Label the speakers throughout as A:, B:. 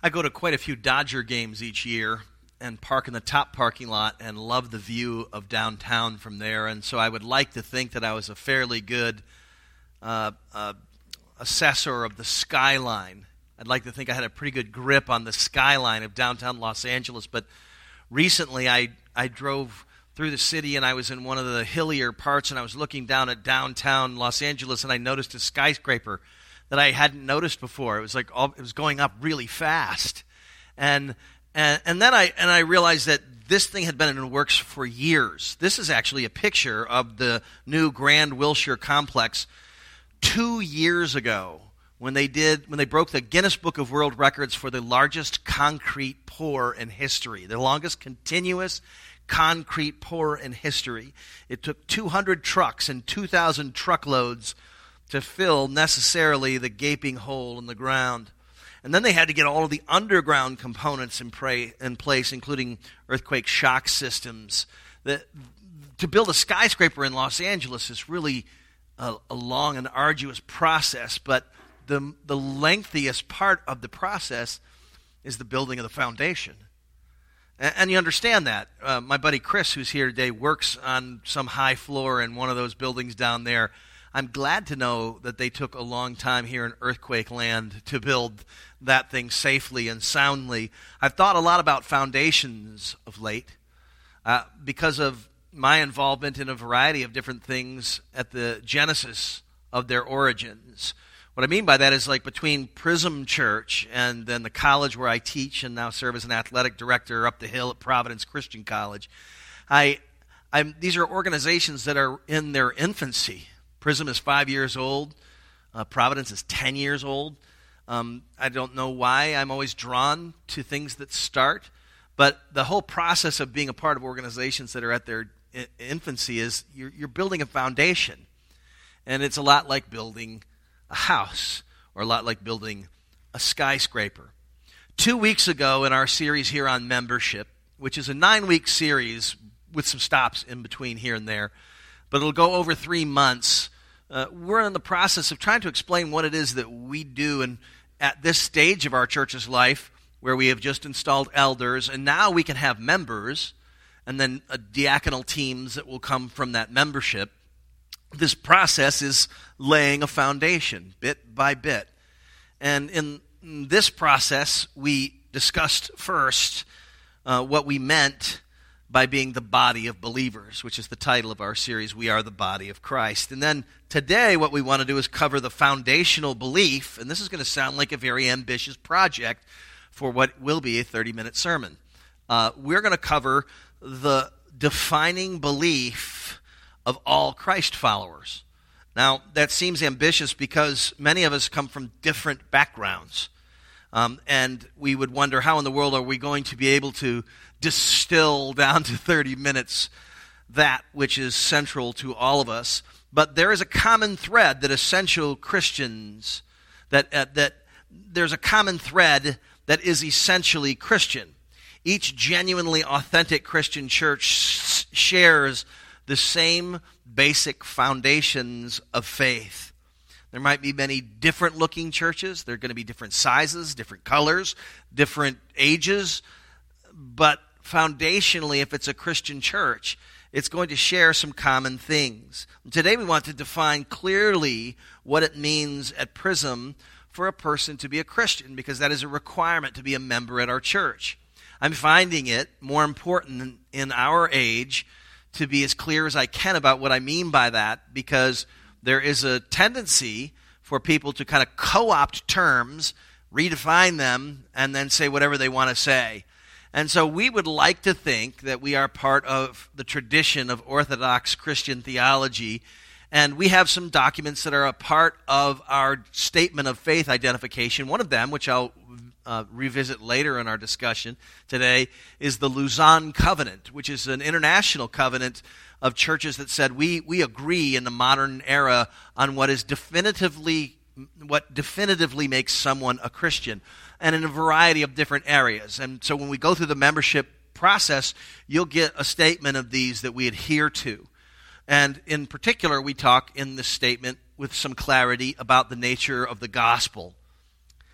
A: I go to quite a few Dodger games each year and park in the top parking lot and love the view of downtown from there. And so I would like to think that I was a fairly good uh, uh, assessor of the skyline. I'd like to think I had a pretty good grip on the skyline of downtown Los Angeles. But recently I, I drove through the city and I was in one of the hillier parts and I was looking down at downtown Los Angeles and I noticed a skyscraper that I hadn't noticed before. It was like all, it was going up really fast, and and and then I and I realized that this thing had been in the works for years. This is actually a picture of the new Grand Wilshire complex two years ago when they did when they broke the Guinness Book of World Records for the largest concrete pour in history, the longest continuous concrete pour in history. It took 200 trucks and 2,000 truckloads to fill necessarily the gaping hole in the ground. And then they had to get all of the underground components in, pray, in place, including earthquake shock systems. The, to build a skyscraper in Los Angeles is really a, a long and arduous process, but the, the lengthiest part of the process is the building of the foundation. And, and you understand that. Uh, my buddy Chris, who's here today, works on some high floor in one of those buildings down there I'm glad to know that they took a long time here in earthquake land to build that thing safely and soundly. I've thought a lot about foundations of late uh, because of my involvement in a variety of different things at the genesis of their origins. What I mean by that is like between Prism Church and then the college where I teach and now serve as an athletic director up the hill at Providence Christian College. I, I'm, these are organizations that are in their infancy. Prism is five years old. Uh, Providence is 10 years old. Um, I don't know why I'm always drawn to things that start, but the whole process of being a part of organizations that are at their I- infancy is you're, you're building a foundation. And it's a lot like building a house or a lot like building a skyscraper. Two weeks ago, in our series here on membership, which is a nine week series with some stops in between here and there, but it'll go over three months. Uh, we're in the process of trying to explain what it is that we do and at this stage of our church's life where we have just installed elders and now we can have members and then uh, diaconal teams that will come from that membership this process is laying a foundation bit by bit and in this process we discussed first uh, what we meant by being the body of believers, which is the title of our series, We Are the Body of Christ. And then today, what we want to do is cover the foundational belief, and this is going to sound like a very ambitious project for what will be a 30 minute sermon. Uh, we're going to cover the defining belief of all Christ followers. Now, that seems ambitious because many of us come from different backgrounds. Um, and we would wonder how in the world are we going to be able to distill down to 30 minutes that which is central to all of us. But there is a common thread that essential Christians, that, uh, that there's a common thread that is essentially Christian. Each genuinely authentic Christian church shares the same basic foundations of faith. There might be many different looking churches. There are going to be different sizes, different colors, different ages. But foundationally, if it's a Christian church, it's going to share some common things. Today, we want to define clearly what it means at Prism for a person to be a Christian, because that is a requirement to be a member at our church. I'm finding it more important in our age to be as clear as I can about what I mean by that, because there is a tendency for people to kind of co opt terms, redefine them, and then say whatever they want to say. And so we would like to think that we are part of the tradition of Orthodox Christian theology. And we have some documents that are a part of our statement of faith identification. One of them, which I'll uh, revisit later in our discussion today, is the Lausanne Covenant, which is an international covenant of churches that said we, we agree in the modern era on what is definitively what definitively makes someone a Christian and in a variety of different areas. And so when we go through the membership process, you'll get a statement of these that we adhere to. And in particular, we talk in this statement with some clarity about the nature of the gospel.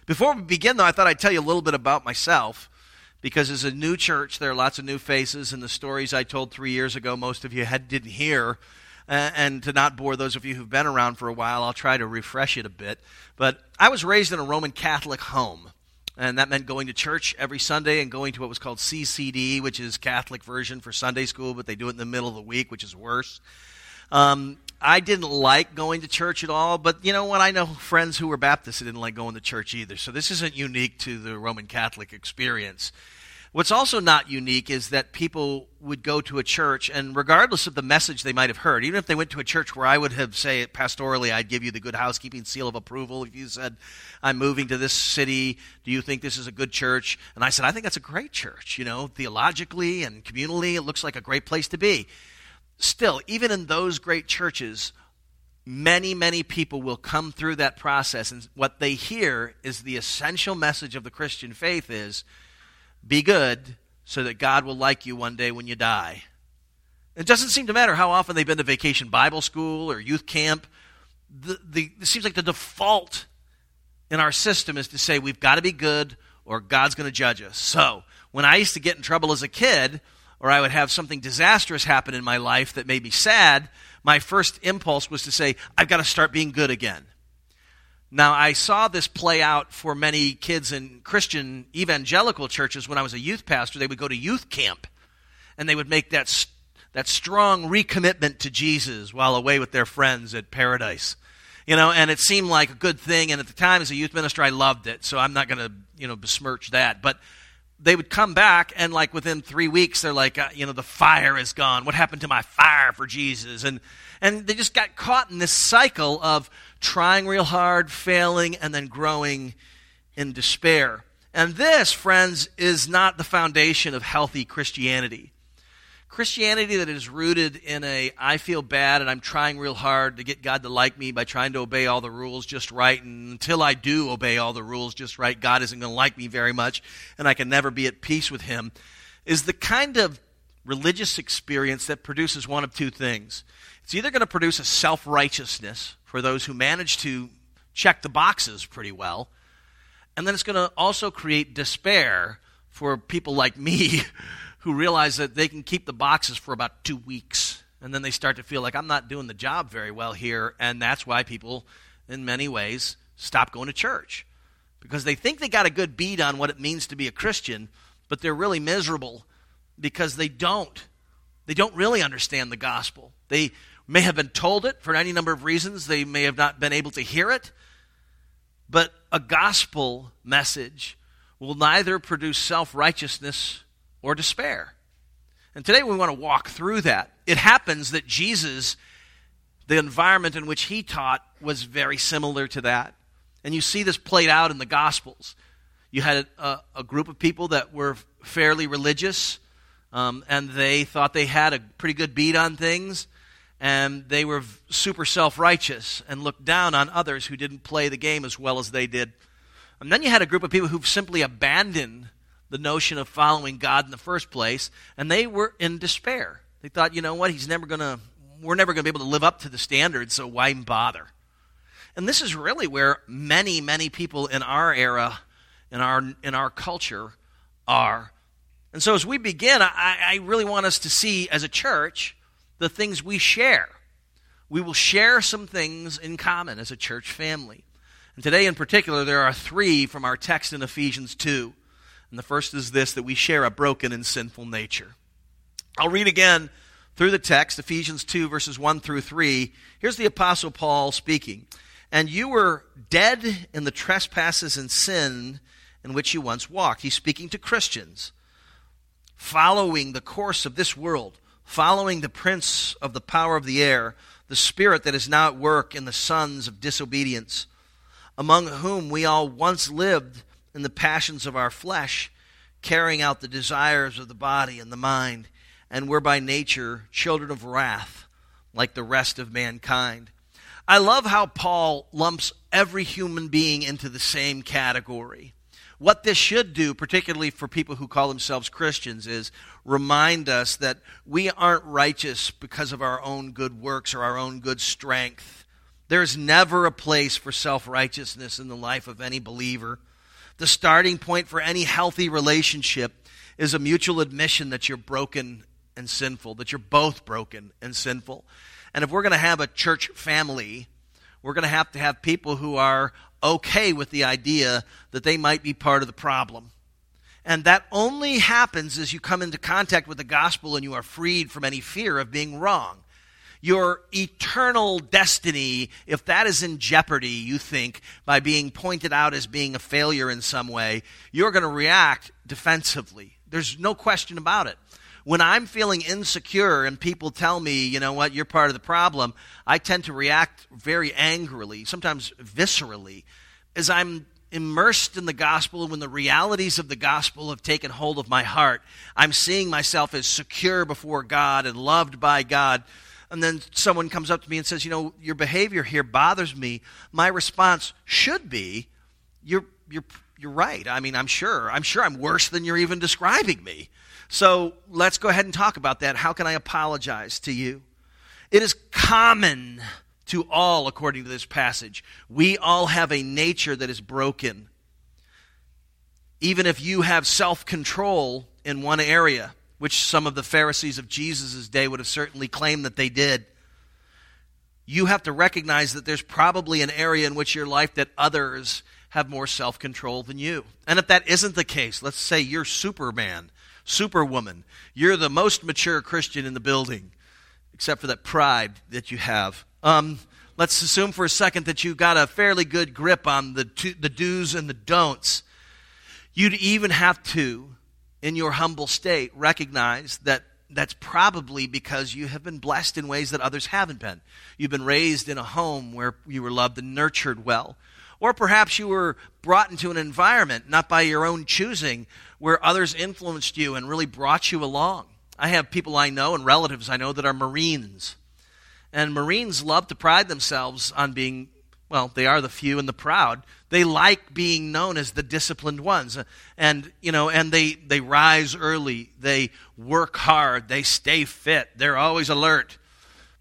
A: Before we begin, though, I thought I'd tell you a little bit about myself because as a new church, there are lots of new faces, and the stories I told three years ago, most of you had, didn't hear. Uh, and to not bore those of you who've been around for a while, I'll try to refresh it a bit. But I was raised in a Roman Catholic home. And that meant going to church every Sunday and going to what was called CCD, which is Catholic version for Sunday school, but they do it in the middle of the week, which is worse. Um, I didn't like going to church at all, but you know what? I know friends who were Baptists didn't like going to church either. So this isn't unique to the Roman Catholic experience. What's also not unique is that people would go to a church, and regardless of the message they might have heard, even if they went to a church where I would have, say, pastorally, I'd give you the good housekeeping seal of approval. If you said, I'm moving to this city, do you think this is a good church? And I said, I think that's a great church. You know, theologically and communally, it looks like a great place to be. Still, even in those great churches, many, many people will come through that process, and what they hear is the essential message of the Christian faith is, be good so that God will like you one day when you die. It doesn't seem to matter how often they've been to vacation Bible school or youth camp. The, the, it seems like the default in our system is to say we've got to be good or God's going to judge us. So, when I used to get in trouble as a kid, or I would have something disastrous happen in my life that made me sad, my first impulse was to say, I've got to start being good again. Now, I saw this play out for many kids in Christian evangelical churches when I was a youth pastor. They would go to youth camp and they would make that, that strong recommitment to Jesus while away with their friends at paradise. You know, and it seemed like a good thing. And at the time, as a youth minister, I loved it. So I'm not going to, you know, besmirch that. But they would come back and like within three weeks they're like uh, you know the fire is gone what happened to my fire for jesus and and they just got caught in this cycle of trying real hard, failing, and then growing in despair. And this, friends, is not the foundation of healthy Christianity. Christianity that is rooted in a I feel bad and I'm trying real hard to get God to like me by trying to obey all the rules just right. And until I do obey all the rules just right, God isn't going to like me very much and I can never be at peace with Him, is the kind of religious experience that produces one of two things. It's either going to produce a self righteousness for those who manage to check the boxes pretty well, and then it's going to also create despair for people like me who realize that they can keep the boxes for about two weeks. And then they start to feel like I'm not doing the job very well here. And that's why people, in many ways, stop going to church. Because they think they got a good beat on what it means to be a Christian, but they're really miserable because they don't. They don't really understand the gospel. They may have been told it for any number of reasons. They may have not been able to hear it. But a gospel message will neither produce self righteousness or despair. And today we want to walk through that. It happens that Jesus, the environment in which he taught, was very similar to that. And you see this played out in the Gospels. You had a, a group of people that were fairly religious, um, and they thought they had a pretty good beat on things and they were super self righteous and looked down on others who didn't play the game as well as they did. And then you had a group of people who simply abandoned the notion of following God in the first place, and they were in despair. They thought, you know what, he's never going to, we're never going to be able to live up to the standards, so why bother? And this is really where many, many people in our era, in our, in our culture, are. And so as we begin, I, I really want us to see as a church the things we share. We will share some things in common as a church family. And today, in particular, there are three from our text in Ephesians 2. And the first is this that we share a broken and sinful nature. I'll read again through the text, Ephesians 2, verses 1 through 3. Here's the Apostle Paul speaking. And you were dead in the trespasses and sin in which you once walked. He's speaking to Christians, following the course of this world following the prince of the power of the air, the spirit that is now at work in the sons of disobedience, among whom we all once lived in the passions of our flesh, carrying out the desires of the body and the mind, and were by nature children of wrath, like the rest of mankind. I love how Paul lumps every human being into the same category. What this should do, particularly for people who call themselves Christians, is remind us that we aren't righteous because of our own good works or our own good strength. There's never a place for self righteousness in the life of any believer. The starting point for any healthy relationship is a mutual admission that you're broken and sinful, that you're both broken and sinful. And if we're going to have a church family, we're going to have to have people who are okay with the idea that they might be part of the problem. And that only happens as you come into contact with the gospel and you are freed from any fear of being wrong. Your eternal destiny, if that is in jeopardy, you think, by being pointed out as being a failure in some way, you're going to react defensively. There's no question about it. When I'm feeling insecure and people tell me, you know what, you're part of the problem, I tend to react very angrily, sometimes viscerally, as I'm immersed in the gospel and when the realities of the gospel have taken hold of my heart. I'm seeing myself as secure before God and loved by God. And then someone comes up to me and says, You know, your behavior here bothers me. My response should be, You're, you're, you're right. I mean, I'm sure. I'm sure I'm worse than you're even describing me. So let's go ahead and talk about that. How can I apologize to you? It is common to all, according to this passage. We all have a nature that is broken. Even if you have self control in one area, which some of the Pharisees of Jesus' day would have certainly claimed that they did, you have to recognize that there's probably an area in which your life that others have more self control than you. And if that isn't the case, let's say you're Superman superwoman. You're the most mature Christian in the building, except for that pride that you have. Um, let's assume for a second that you've got a fairly good grip on the, to, the do's and the don'ts. You'd even have to, in your humble state, recognize that that's probably because you have been blessed in ways that others haven't been. You've been raised in a home where you were loved and nurtured well. Or perhaps you were brought into an environment, not by your own choosing, where others influenced you and really brought you along. I have people I know and relatives I know that are Marines. And Marines love to pride themselves on being, well, they are the few and the proud. They like being known as the disciplined ones. And, you know, and they, they rise early. They work hard. They stay fit. They're always alert.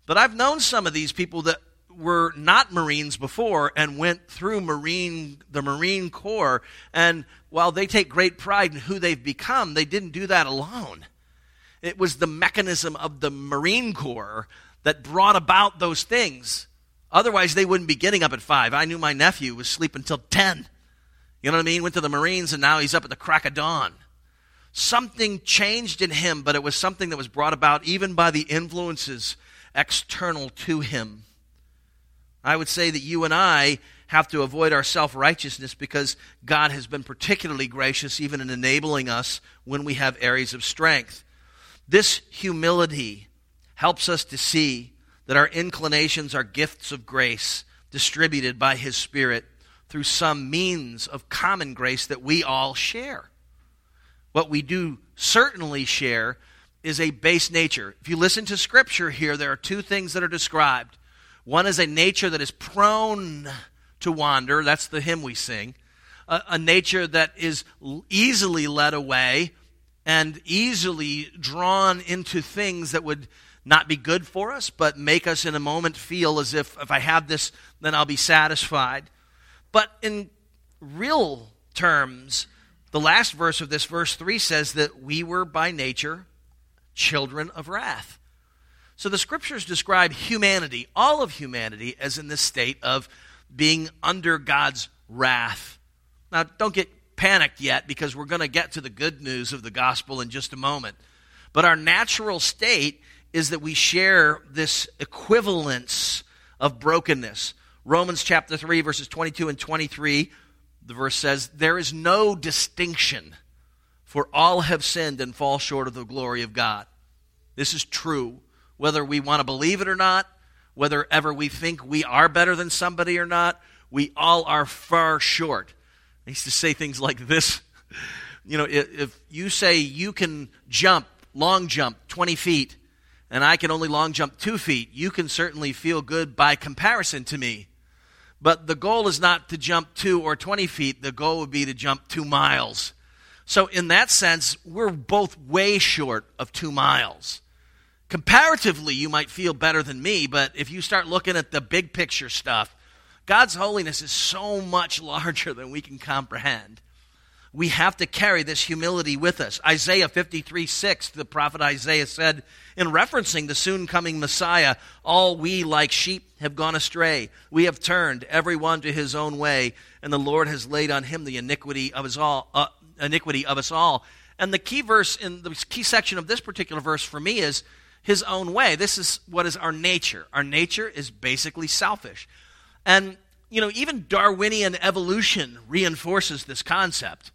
A: But I've known some of these people that were not Marines before and went through Marine the Marine Corps and while they take great pride in who they've become, they didn't do that alone. It was the mechanism of the Marine Corps that brought about those things. Otherwise, they wouldn't be getting up at 5. I knew my nephew was sleeping until 10. You know what I mean? Went to the Marines and now he's up at the crack of dawn. Something changed in him, but it was something that was brought about even by the influences external to him. I would say that you and I have to avoid our self righteousness because God has been particularly gracious even in enabling us when we have areas of strength. This humility helps us to see that our inclinations are gifts of grace distributed by His Spirit through some means of common grace that we all share. What we do certainly share is a base nature. If you listen to Scripture here, there are two things that are described one is a nature that is prone to wander. That's the hymn we sing. A, a, nature that is easily led away and easily drawn into things that would not be good for us, but make us in a moment feel as if if I have this, then I'll be satisfied. But in real terms, the last verse of this, verse 3, says that we were by nature children of wrath. So the scriptures describe humanity, all of humanity, as in this state of being under God's wrath. Now, don't get panicked yet because we're going to get to the good news of the gospel in just a moment. But our natural state is that we share this equivalence of brokenness. Romans chapter 3, verses 22 and 23, the verse says, There is no distinction, for all have sinned and fall short of the glory of God. This is true whether we want to believe it or not, whether ever we think we are better than somebody or not, we all are far short. I used to say things like this. You know, if, you say you can jump, long jump, 20 feet, and I can only long jump two feet, you can certainly feel good by comparison to me. But the goal is not to jump two or 20 feet, the goal would be to jump two miles. So, in that sense, we're both way short of two miles comparatively, you might feel better than me, but if you start looking at the big picture stuff, God's holiness is so much larger than we can comprehend. We have to carry this humility with us. Isaiah 53 6, the prophet Isaiah said, in referencing the soon coming Messiah, All we like sheep have gone astray. We have turned every one to his own way, and the Lord has laid on him the iniquity of us all. Uh, iniquity of us all. And the key verse in the key section of this particular verse for me is his own way. This is what is our nature. Our nature is basically selfish. And, you know, even Darwinian evolution reinforces this concept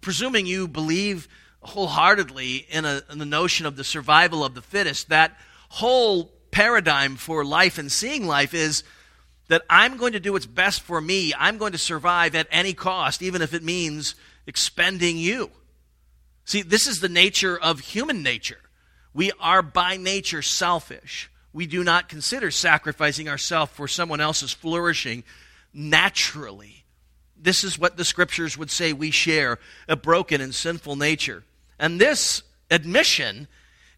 A: presuming you believe wholeheartedly in, a, in the notion of the survival of the fittest, that whole paradigm for life and seeing life is that I'm going to do what's best for me. I'm going to survive at any cost, even if it means expending you. See, this is the nature of human nature. We are by nature selfish. We do not consider sacrificing ourselves for someone else's flourishing naturally. This is what the scriptures would say we share a broken and sinful nature. And this admission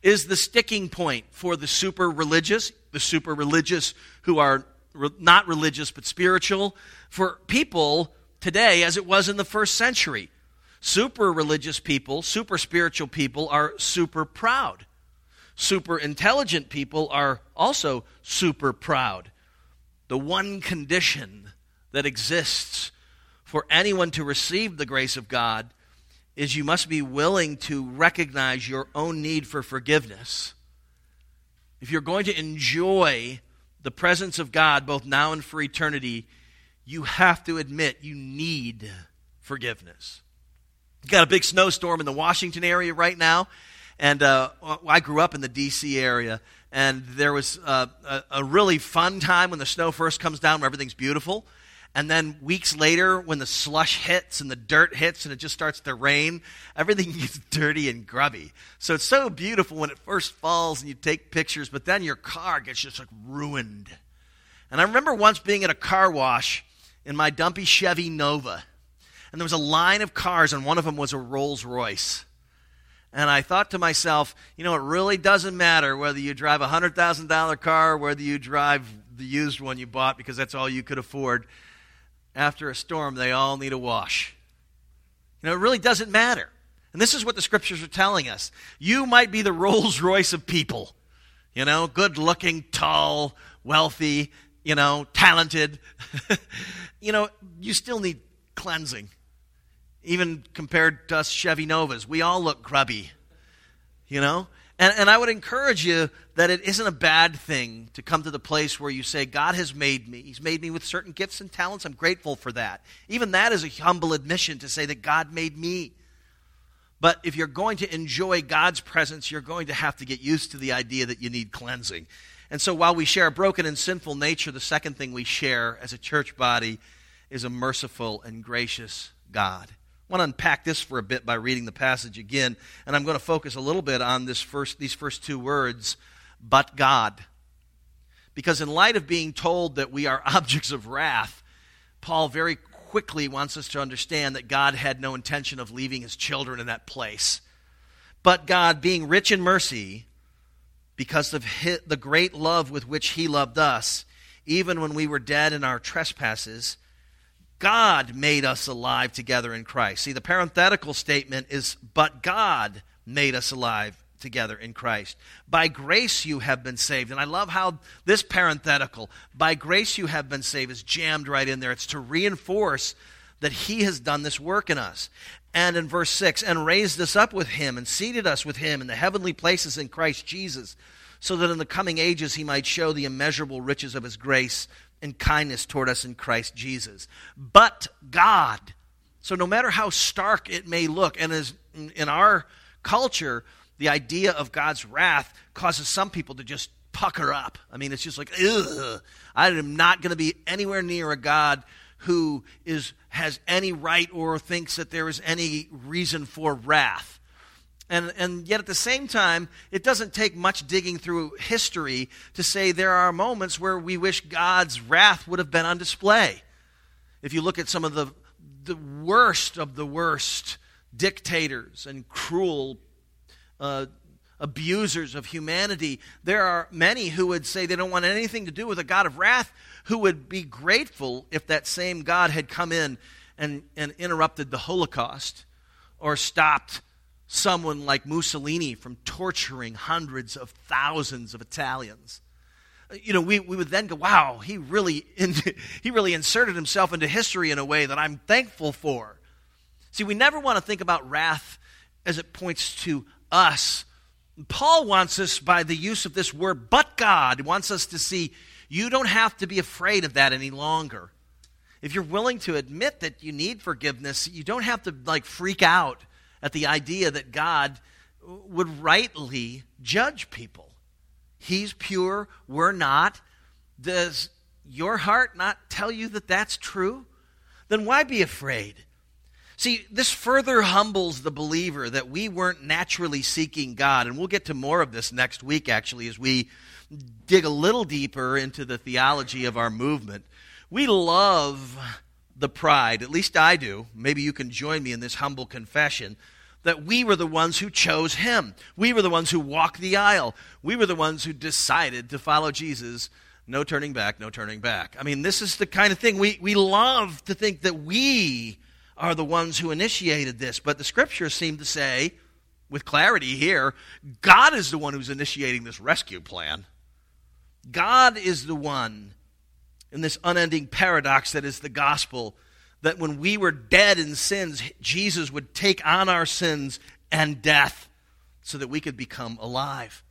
A: is the sticking point for the super religious, the super religious who are not religious but spiritual, for people today as it was in the first century. Super religious people, super spiritual people are super proud. Super intelligent people are also super proud. The one condition that exists for anyone to receive the grace of God is you must be willing to recognize your own need for forgiveness. If you're going to enjoy the presence of God both now and for eternity, you have to admit you need forgiveness. You've got a big snowstorm in the Washington area right now, and uh, I grew up in the D.C. area, and there was uh, a, a really fun time when the snow first comes down where everything's beautiful. And then weeks later, when the slush hits and the dirt hits and it just starts to rain, everything gets dirty and grubby. So it's so beautiful when it first falls and you take pictures, but then your car gets just like ruined. And I remember once being at a car wash in my dumpy Chevy Nova, and there was a line of cars, and one of them was a Rolls Royce. And I thought to myself, you know, it really doesn't matter whether you drive a $100,000 car or whether you drive the used one you bought because that's all you could afford after a storm, they all need a wash. You know, it really doesn't matter. And this is what the scriptures are telling us. You might be the Rolls Royce of people, you know, good looking, tall, wealthy, you know, talented. you know, you still need cleansing. Even compared to us Chevy Novas, we all look grubby, you know? And, and I would encourage you that it isn't a bad thing to come to the place where you say, God has made me. He's made me with certain gifts and talents. I'm grateful for that. Even that is a humble admission to say that God made me. But if you're going to enjoy God's presence, you're going to have to get used to the idea that you need cleansing. And so while we share a broken and sinful nature, the second thing we share as a church body is a merciful and gracious God. I want to unpack this for a bit by reading the passage again, and I'm going to focus a little bit on this first, these first two words, but God. Because in light of being told that we are objects of wrath, Paul very quickly wants us to understand that God had no intention of leaving his children in that place. But God, being rich in mercy, because of the great love with which he loved us, even when we were dead in our trespasses, God made us alive together in Christ. See, the parenthetical statement is, but God made us alive together in Christ. By grace you have been saved. And I love how this parenthetical, by grace you have been saved, is jammed right in there. It's to reinforce that He has done this work in us. And in verse 6, and raised us up with Him and seated us with Him in the heavenly places in Christ Jesus, so that in the coming ages He might show the immeasurable riches of His grace and kindness toward us in Christ Jesus. But God. So no matter how stark it may look, and as in our culture, the idea of God's wrath causes some people to just pucker up. I mean, it's just like, ugh, I am not going to be anywhere near a God who is has any right or thinks that there is any reason for wrath. And, and yet at the same time, it doesn't take much digging through history to say there are moments where we wish God's wrath would have been on display. If you look at some of the, the worst of the worst dictators and cruel uh, abusers of humanity, there are many who would say they don't want anything to do with a God of wrath, who would be grateful if that same God had come in and, and interrupted the Holocaust or stopped someone like Mussolini from torturing hundreds of thousands of Italians. You know, we, we would then go, wow, he really, in, he really inserted himself into history in a way that I'm thankful for. See, we never want to think about wrath as it points to us. Paul wants us, by the use of this word, but God, wants us to see you don't have to be afraid of that any longer. If you're willing to admit that you need forgiveness, you don't have to like freak out at the idea that God would rightly judge people. He's pure, we're not. Does your heart not tell you that that's true? Then why be afraid? See, this further humbles the believer that we weren't naturally seeking God. And we'll get to more of this next week, actually, as we dig a little deeper into the theology of our movement. We love the pride, at least I do. Maybe you can join me in this humble confession that we were the ones who chose him. We were the ones who walked the aisle. We were the ones who decided to follow Jesus. No turning back, no turning back. I mean, this is the kind of thing we, we love to think that we are the ones who initiated this. But the scriptures seem to say, with clarity here, God is the one who's initiating this rescue plan. God is the one in this unending paradox that is the gospel that when we were dead in sins, Jesus would take on our sins and death so that we could become alive.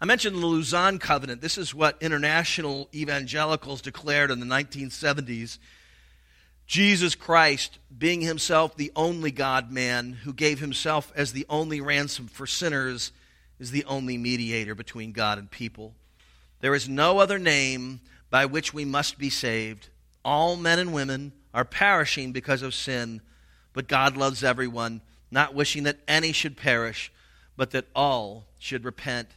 A: I mentioned the Lausanne Covenant. This is what international evangelicals declared in the 1970s. Jesus Christ, being himself the only God man who gave himself as the only ransom for sinners, is the only mediator between God and people. There is no other name by which we must be saved. All men and women are perishing because of sin, but God loves everyone, not wishing that any should perish, but that all should repent.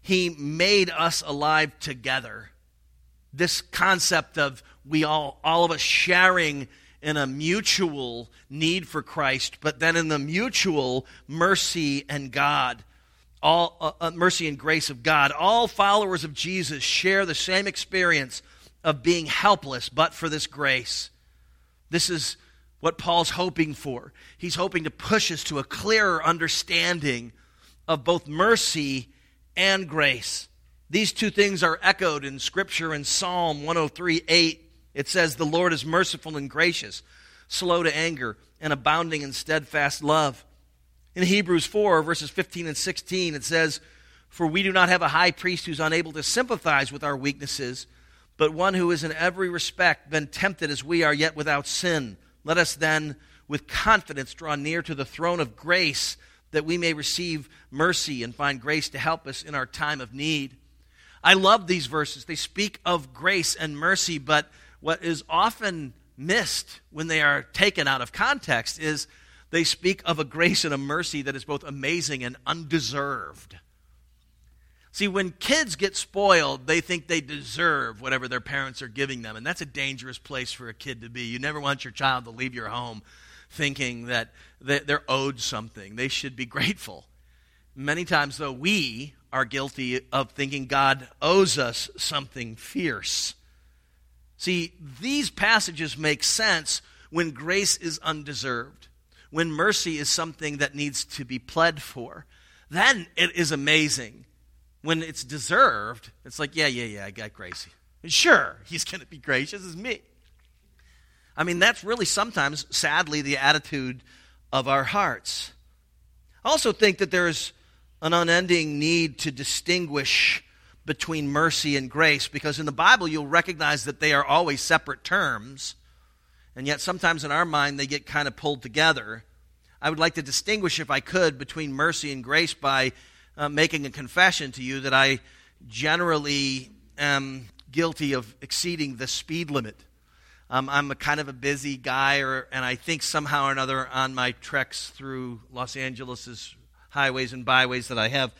A: He made us alive together. This concept of we all, all of us sharing in a mutual need for Christ, but then in the mutual mercy and God, all uh, uh mercy and grace of God. All followers of Jesus share the same experience of being helpless, but for this grace. This is what Paul's hoping for. He's hoping to push us to a clearer understanding of both mercy and grace. These two things are echoed in Scripture in Psalm 103 8. It says, The Lord is merciful and gracious, slow to anger, and abounding in steadfast love. In Hebrews 4, verses 15 and 16, it says, For we do not have a high priest who's unable to sympathize with our weaknesses but one who is in every respect been tempted as we are, yet without sin. Let us then, with confidence, draw near to the throne of grace that we may receive mercy and find grace to help us in our time of need. I love these verses. They speak of grace and mercy, but what is often missed when they are taken out of context is they speak of a grace and a mercy that is both amazing and undeserved. See, when kids get spoiled, they think they deserve whatever their parents are giving them. And that's a dangerous place for a kid to be. You never want your child to leave your home thinking that they're owed something. They should be grateful. Many times, though, we are guilty of thinking God owes us something fierce. See, these passages make sense when grace is undeserved, when mercy is something that needs to be pled for. Then it is amazing when it's deserved, it's like, yeah, yeah, yeah, I got grace. Sure, he's going to be gracious as me. I mean, that's really sometimes, sadly, the attitude of our hearts. I also think that there's an unending need to distinguish between mercy and grace because in the Bible you'll recognize that they are always separate terms, and yet sometimes in our mind they get kind of pulled together. I would like to distinguish, if I could, between mercy and grace by uh, making a confession to you that I generally am guilty of exceeding the speed limit. Um, I'm a kind of a busy guy, or, and I think somehow or another on my treks through Los Angeles's highways and byways that I have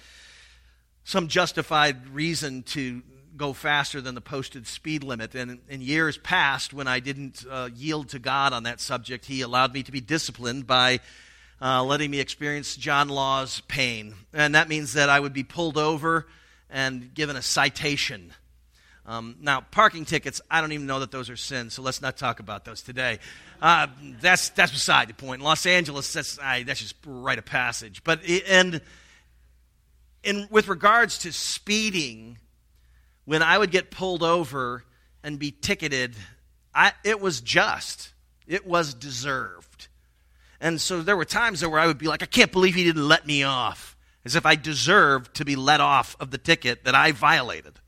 A: some justified reason to go faster than the posted speed limit. And in years past, when I didn't uh, yield to God on that subject, He allowed me to be disciplined by uh, letting me experience John Law's pain. And that means that I would be pulled over and given a citation. Um, now, parking tickets, I don't even know that those are sins, so let's not talk about those today. Uh, that's, that's beside the point. In Los Angeles, that's, I, that's just rite of passage. But, and in, with regards to speeding, when I would get pulled over and be ticketed, I, it was just. It was deserved. And so there were times there where I would be like, I can't believe he didn't let me off, as if I deserved to be let off of the ticket that I violated.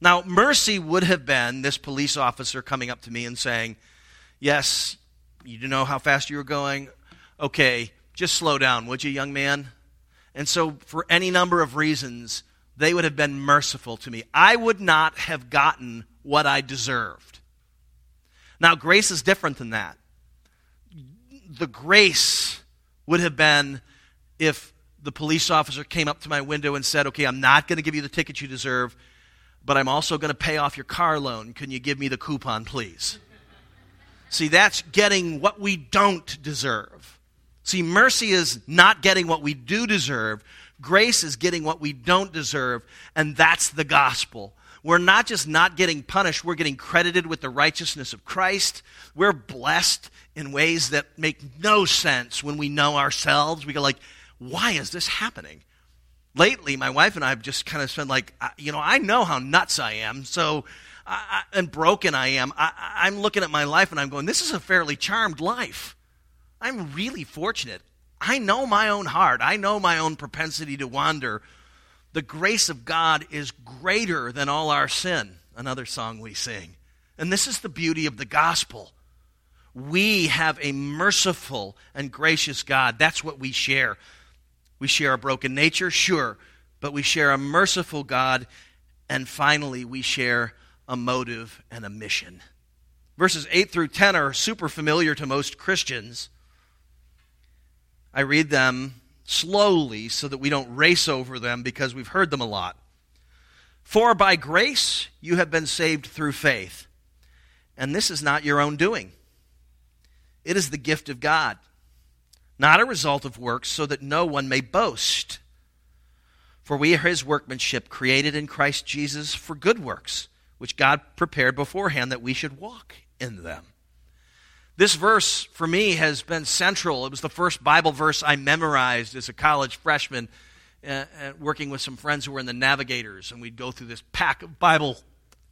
A: Now, mercy would have been this police officer coming up to me and saying, Yes, you know how fast you were going? Okay, just slow down, would you, young man? And so, for any number of reasons, they would have been merciful to me. I would not have gotten what I deserved. Now, grace is different than that. The grace would have been if the police officer came up to my window and said, Okay, I'm not going to give you the ticket you deserve but I'm also going to pay off your car loan. Can you give me the coupon, please? See, that's getting what we don't deserve. See, mercy is not getting what we do deserve. Grace is getting what we don't deserve, and that's the gospel. We're not just not getting punished, we're getting credited with the righteousness of Christ. We're blessed in ways that make no sense when we know ourselves. We go like, why is this happening? lately, my wife and I have just kind of spent like, you know, I know how nuts I am, so I, I, and broken I am. I, I'm looking at my life and I'm going, this is a fairly charmed life. I'm really fortunate. I know my own heart. I know my own propensity to wander. The grace of God is greater than all our sin. Another song we sing. And this is the beauty of the gospel. We have a merciful and gracious God. That's what we share. We share a broken nature, sure, but we share a merciful God. And finally, we share a motive and a mission. Verses 8 through 10 are super familiar to most Christians. I read them slowly so that we don't race over them because we've heard them a lot. For by grace you have been saved through faith, and this is not your own doing. It is the gift of God not a result of works, so that no one may boast. For we are his workmanship, created in Christ Jesus for good works, which God prepared beforehand that we should walk in them. This verse, for me, has been central. It was the first Bible verse I memorized as a college freshman, uh, uh, working with some friends who were in the Navigators, and we'd go through this pack of Bible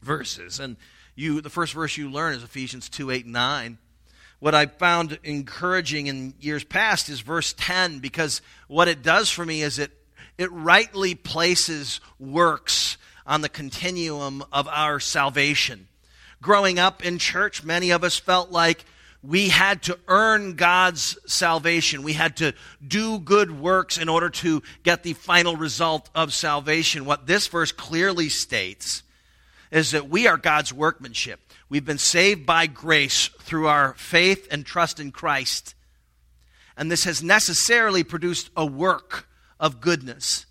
A: verses. And you, the first verse you learn is Ephesians 2 8 and 9 what I found encouraging in years past is verse 10 because what it does for me is it, it rightly places works on the continuum of our salvation. Growing up in church, many of us felt like we had to earn God's salvation. We had to do good works in order to get the final result of salvation. What this verse clearly states is that we are God's workmanship. We've been saved by grace through our faith and trust in Christ. And this has necessarily produced a work of goodness.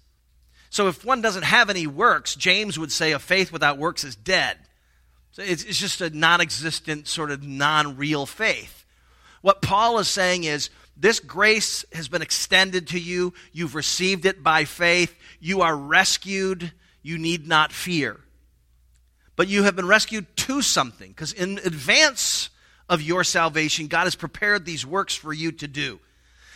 A: So if one doesn't have any works, James would say a faith without works is dead. So it's, it's just a non existent, sort of non real faith. What Paul is saying is this grace has been extended to you. You've received it by faith. You are rescued. You need not fear but you have been rescued to something because in advance of your salvation, God has prepared these works for you to do.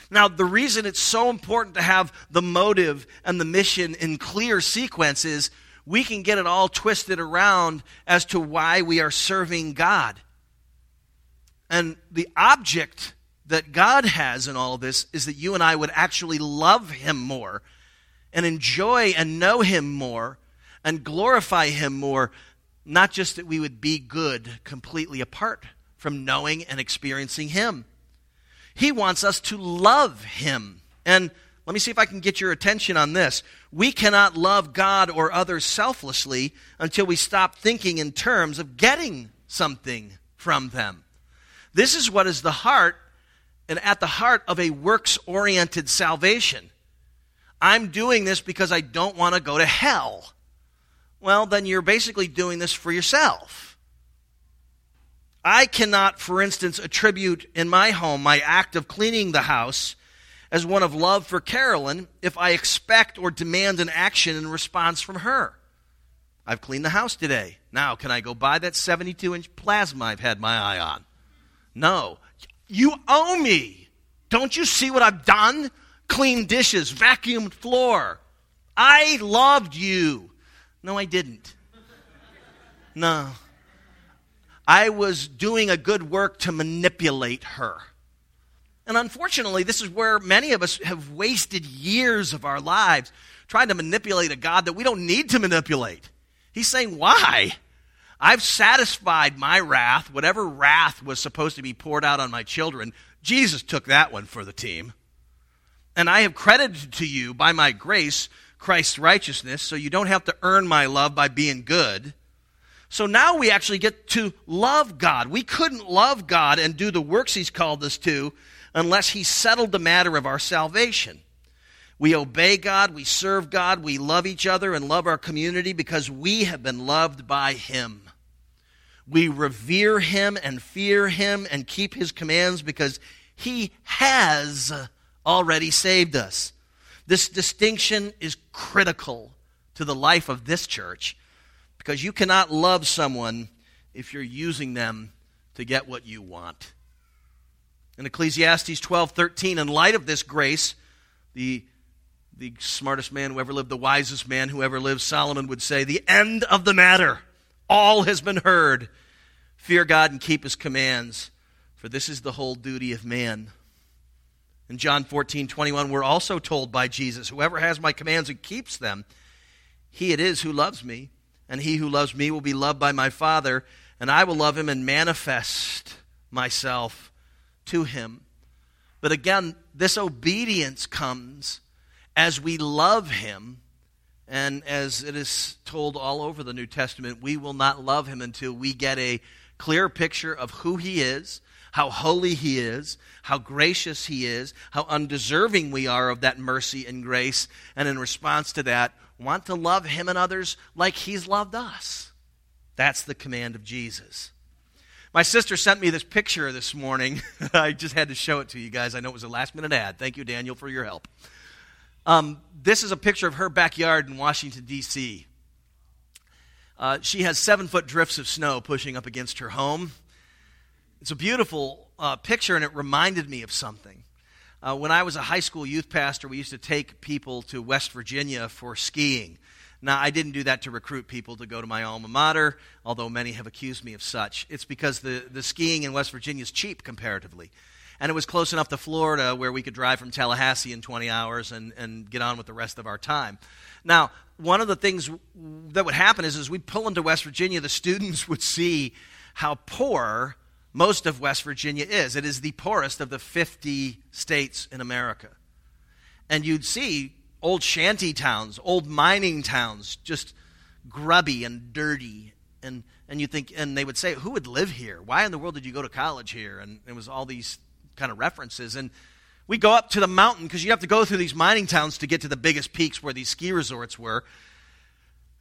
A: Now, the reason it's so important to have the motive and the mission in clear sequence is we can get it all twisted around as to why we are serving God. And the object that God has in all of this is that you and I would actually love Him more and enjoy and know Him more and glorify Him more not just that we would be good completely apart from knowing and experiencing Him. He wants us to love Him. And let me see if I can get your attention on this. We cannot love God or others selflessly until we stop thinking in terms of getting something from them. This is what is the heart and at the heart of a works oriented salvation. I'm doing this because I don't want to go to hell well, then you're basically doing this for yourself. I cannot, for instance, attribute in my home my act of cleaning the house as one of love for Carolyn if I expect or demand an action in response from her. I've cleaned the house today. Now, can I go buy that 72 inch plasma I've had my eye on? No. You owe me. Don't you see what I've done? Clean dishes, vacuumed floor. I loved you. No, I didn't. No. I was doing a good work to manipulate her. And unfortunately, this is where many of us have wasted years of our lives trying to manipulate a God that we don't need to manipulate. He's saying, Why? I've satisfied my wrath, whatever wrath was supposed to be poured out on my children. Jesus took that one for the team. And I have credited to you by my grace Christ's righteousness, so you don't have to earn my love by being good. So now we actually get to love God. We couldn't love God and do the works He's called us to unless He settled the matter of our salvation. We obey God, we serve God, we love each other and love our community because we have been loved by Him. We revere Him and fear Him and keep His commands because He has already saved us. This distinction is critical to the life of this church because you cannot love someone if you're using them to get what you want. In Ecclesiastes 12:13, in light of this grace, the the smartest man who ever lived, the wisest man who ever lived, Solomon would say, The end of the matter. All has been heard. Fear God and keep his commands, for this is the whole duty of man. In John 14, 21, we're also told by Jesus, Whoever has my commands and keeps them, he it is who loves me, and he who loves me will be loved by my Father, and I will love him and manifest myself to him. But again, this obedience comes as we love him, and as it is told all over the New Testament, we will not love him until we get a clear picture of who he is, how holy he is, how gracious he is, how undeserving we are of that mercy and grace, and in response to that, want to love him and others like he's loved us. That's the command of Jesus. My sister sent me this picture this morning. I just had to show it to you guys. I know it was a last minute ad. Thank you, Daniel, for your help. Um, this is a picture of her backyard in Washington, D.C. Uh, she has seven foot drifts of snow pushing up against her home. It's a beautiful uh, picture, and it reminded me of something. Uh, when I was a high school youth pastor, we used to take people to West Virginia for skiing. Now, I didn't do that to recruit people to go to my alma mater, although many have accused me of such. It's because the, the skiing in West Virginia is cheap comparatively and it was close enough to Florida where we could drive from Tallahassee in 20 hours and, and get on with the rest of our time. Now, one of the things that would happen is as we pull into West Virginia, the students would see how poor most of West Virginia is. It is the poorest of the 50 states in America. And you'd see old shanty towns, old mining towns, just grubby and dirty. And, and you think, and they would say, who would live here? Why in the world did you go to college here? And it was all these kind of references. And we go up to the mountain because you have to go through these mining towns to get to the biggest peaks where these ski resorts were.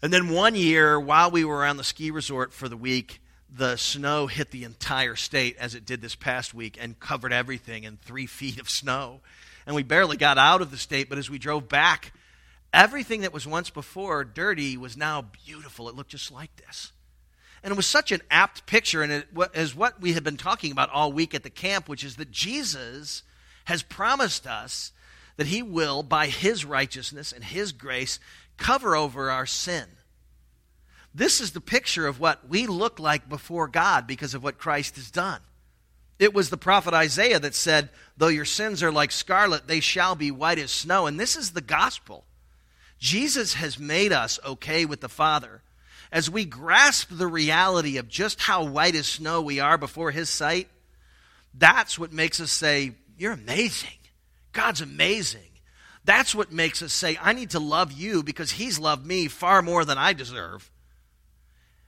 A: And then one year, while we were on the ski resort for the week, the snow hit the entire state as it did this past week and covered everything in three feet of snow. And we barely got out of the state, but as we drove back, everything that was once before dirty was now beautiful. It looked just like this. And it was such an apt picture, and it is what we have been talking about all week at the camp, which is that Jesus has promised us that he will, by his righteousness and his grace, cover over our sin. This is the picture of what we look like before God because of what Christ has done. It was the prophet Isaiah that said, Though your sins are like scarlet, they shall be white as snow. And this is the gospel. Jesus has made us okay with the Father as we grasp the reality of just how white as snow we are before His sight, that's what makes us say, You're amazing. God's amazing. That's what makes us say, I need to love you because He's loved me far more than I deserve.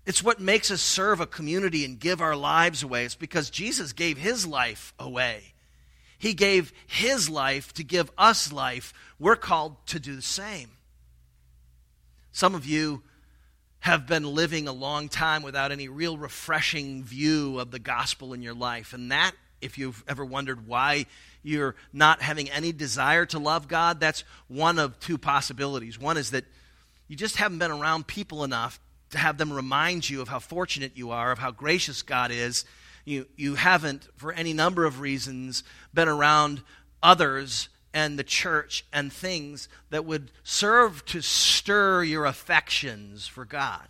A: It's what makes us serve a community and give our lives away. It's because Jesus gave His life away. He gave His life to give us life. We're called to do the same. Some of you have been living a long time without any real refreshing view of the gospel in your life. And that, if you've ever wondered why you're not having any desire to love God, that's one of two possibilities. One is that you just haven't been around people enough to have them remind you of how fortunate you are, of how gracious God is. You, you haven't, for any number of reasons, been around others and the church and things that would serve to stir your affections for God.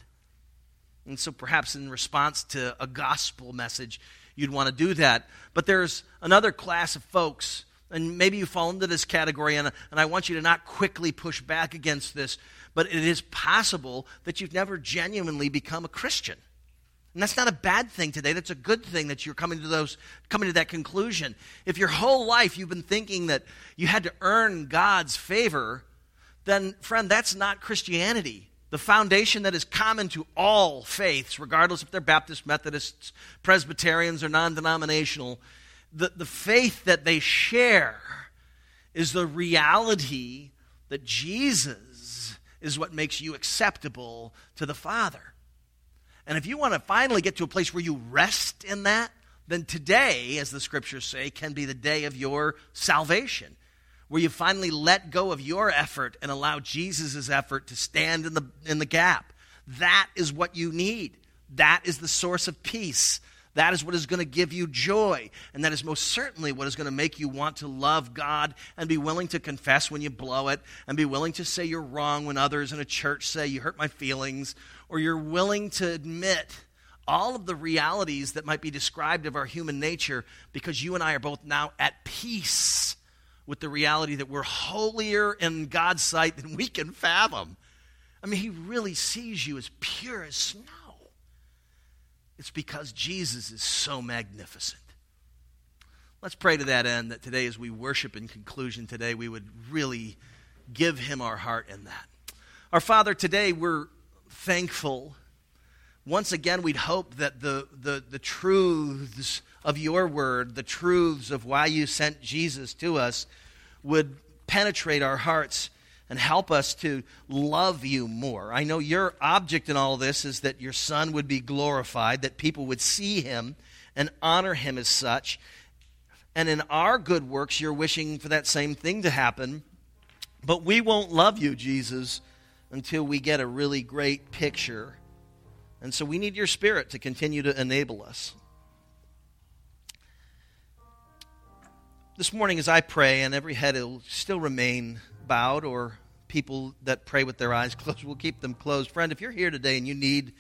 A: And so perhaps in response to a gospel message, you'd want to do that. But there's another class of folks, and maybe you fall into this category, and, and I want you to not quickly push back against this, but it is possible that you've never genuinely become a Christian. And that's not a bad thing today. That's a good thing that you're coming to those coming to that conclusion. If your whole life you've been thinking that you had to earn God's favor, then friend, that's not Christianity. The foundation that is common to all faiths, regardless if they're Baptist, Methodists, Presbyterians, or non denominational, the, the faith that they share is the reality that Jesus is what makes you acceptable to the Father. And if you want to finally get to a place where you rest in that, then today, as the scriptures say, can be the day of your salvation, where you finally let go of your effort and allow Jesus' effort to stand in the, in the gap. That is what you need. That is the source of peace. That is what is going to give you joy. And that is most certainly what is going to make you want to love God and be willing to confess when you blow it and be willing to say you're wrong when others in a church say you hurt my feelings or you're willing to admit all of the realities that might be described of our human nature because you and I are both now at peace with the reality that we're holier in God's sight than we can fathom. I mean, He really sees you as pure as snow. It's because Jesus is so magnificent. Let's pray to that end that today, as we worship in conclusion today, we would really give Him our heart in that. Our Father, today we're thankful. Once again, we'd hope that the, the, the truths of your word, the truths of why you sent Jesus to us, would penetrate our hearts and help us to love you more. I know your object in all this is that your Son would be glorified, that people would see him and honor him as such. And in our good works, you're wishing for that same thing to happen. But we won't love you, Jesus, until we get a really great picture. And so we need your spirit to continue to enable us. This morning, as I pray, and every head will still remain bowed, or people that pray with their eyes closed will keep them closed. Friend, if you're here today and you need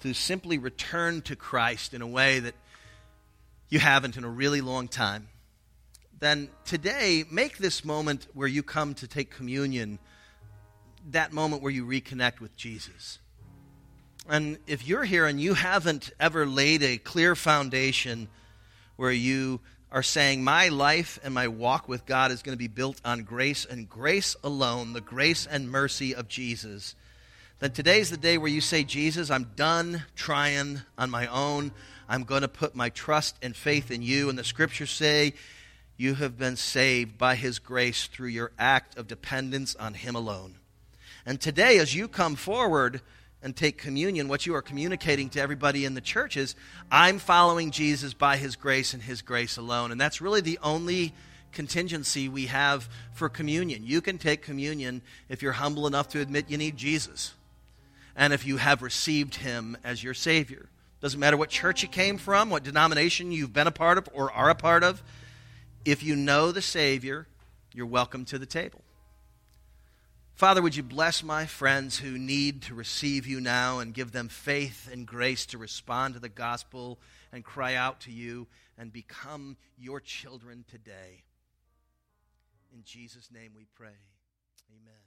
A: to simply return to Christ in a way that you haven't in a really long time, then today make this moment where you come to take communion that moment where you reconnect with Jesus. And if you're here and you haven't ever laid a clear foundation where you are saying, My life and my walk with God is going to be built on grace and grace alone, the grace and mercy of Jesus, then today's the day where you say, Jesus, I'm done trying on my own. I'm going to put my trust and faith in you. And the scriptures say, You have been saved by his grace through your act of dependence on him alone. And today, as you come forward and take communion, what you are communicating to everybody in the church is, I'm following Jesus by his grace and his grace alone. And that's really the only contingency we have for communion. You can take communion if you're humble enough to admit you need Jesus and if you have received him as your Savior. Doesn't matter what church you came from, what denomination you've been a part of or are a part of. If you know the Savior, you're welcome to the table. Father, would you bless my friends who need to receive you now and give them faith and grace to respond to the gospel and cry out to you and become your children today. In Jesus' name we pray. Amen.